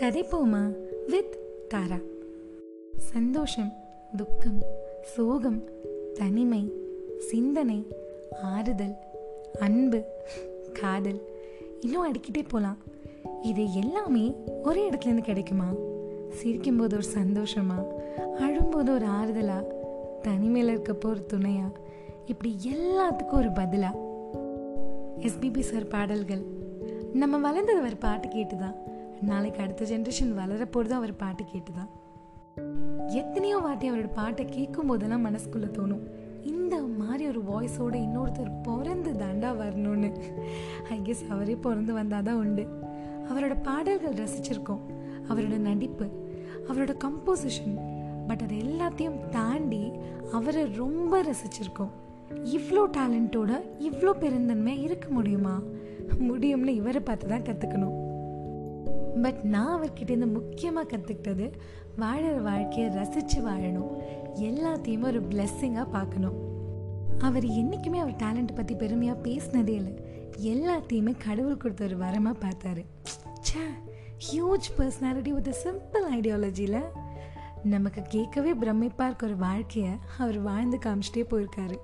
கதைப்போமா with தாரா சந்தோஷம் துக்கம் சோகம் தனிமை சிந்தனை ஆறுதல் அன்பு காதல் இன்னும் அடிக்கிட்டே போகலாம் இது எல்லாமே ஒரே இடத்துலேருந்து கிடைக்குமா சிரிக்கும்போது ஒரு சந்தோஷமா அழும்போது ஒரு ஆறுதலா தனிமையில் இருக்கப்போ ஒரு துணையா இப்படி எல்லாத்துக்கும் ஒரு பதிலா எஸ்பிபி சார் பாடல்கள் நம்ம வளர்ந்தது ஒரு பாட்டு கேட்டு தான் நாளைக்கு அடுத்த ஜென்ரேஷன் வளரப்போகிறது அவர் பாட்டு கேட்டு தான் எத்தனையோ வாட்டி அவரோட பாட்டை கேட்கும் போதெல்லாம் மனசுக்குள்ளே தோணும். இந்த மாதிரி ஒரு வாய்ஸோட இன்னொருத்தர் பிறந்து தாண்டா வரணும்னு. ஐ கெஸ் அவரே பிறந்து வந்தால் தான் உண்டு. அவரோட பாடல்கள் ரசிச்சிருக்கோம். அவரோட நடிப்பு அவரோட கம்போசிஷன் பட் அது எல்லாத்தையும் தாண்டி அவரை ரொம்ப ரசிச்சிருக்கோம். இவ்வளோ டேலண்ட்டோட இவ்வளோ பெருந்தன்மையாக இருக்க முடியுமா? முடியும்னு இவரை பார்த்து தான் கற்றுக்கணும் பட் நான் அவர்கிட்டேருந்து முக்கியமாக கற்றுக்கிட்டது வாழற வாழ்க்கையை ரசித்து வாழணும். எல்லாத்தையுமே ஒரு பிளெஸ்ஸிங்காக பார்க்கணும். அவர் என்றைக்குமே அவர் டேலண்ட் பற்றி பெருமையாக பேசினதே இல்லை. எல்லாத்தையுமே கடவுள் கொடுத்த ஒரு வரமாக பார்த்தாரு. சே ஹியூஜ் பர்சனாலிட்டி வித் சிம்பிள் ஐடியாலஜியில் நமக்கு கேட்கவே பிரமிப்பாக இருக்க ஒரு வாழ்க்கையை அவர் வாழ்ந்து காமிச்சிட்டே போயிருக்காரு.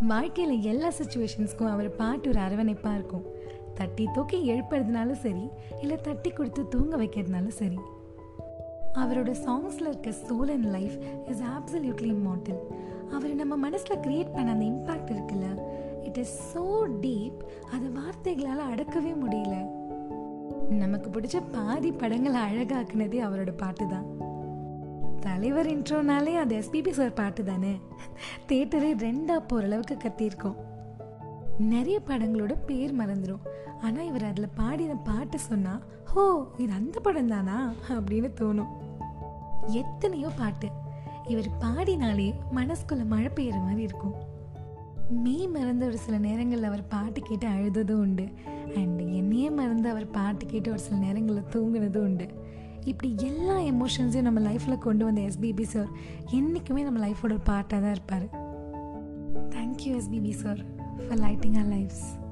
வாழ்க்கையில் எல்லா சுச்சுவேஷன்ஸ்க்கும் அவர் பாட்டு ஒரு அரவணைப்பாக இருக்கும். தட்டி தூக்கி எழுப்புறதுனாலும் சரி இல்லை தட்டி கொடுத்து தூங்க வைக்கிறதுனாலும் சரி. அவரோட சாங்ஸில் இருக்க soul and life is absolutely immortal அவர் நம்ம மனசில் க்ரியேட் பண்ண அந்த இம்பேக்ட் இருக்குல்ல இட் இஸ் ஸோ டீப் அதை வார்த்தைகளால் அடக்கவே முடியல. நமக்கு பிடிச்ச பாதி படங்களை அழகாக்குனதே அவரோட பாட்டு தான் தலைவர் இன்ட்ரோனாலே அது எஸ்பிபி சார் பாட்டு தானே? தேட்டரே ரெண்டாக போகிற அளவுக்கு கத்தியிருக்கோம். நிறைய படங்களோட பேர் மறந்துடும் ஆனால் இவர் அதில் பாடின பாட்டு சொன்னால் ஹோ இது அந்த படம் தானா? அப்படின்னு தோணும். எத்தனையோ பாட்டு. இவர் பாடினாலே மனசுக்குள்ள மழை பெய்யுற மாதிரி இருக்கும். மெய் மறந்த ஒரு சில நேரங்களில் அவர் பாட்டு கேட்டு அழுததும் உண்டு. அண்ட் என்னையே மறந்து அவர் பாட்டு கேட்டு ஒரு சில நேரங்களில் தூங்குனதும் உண்டு. இப்படி எல்லா எமோஷன்ஸையும் நம்ம லைஃப்பில் கொண்டு வந்த எஸ்பிபி சார் என்றைக்குமே நம்ம லைஃபோட ஒரு பார்ட்டாக தான் இருப்பார். Thank you SPB sir for lighting our lives.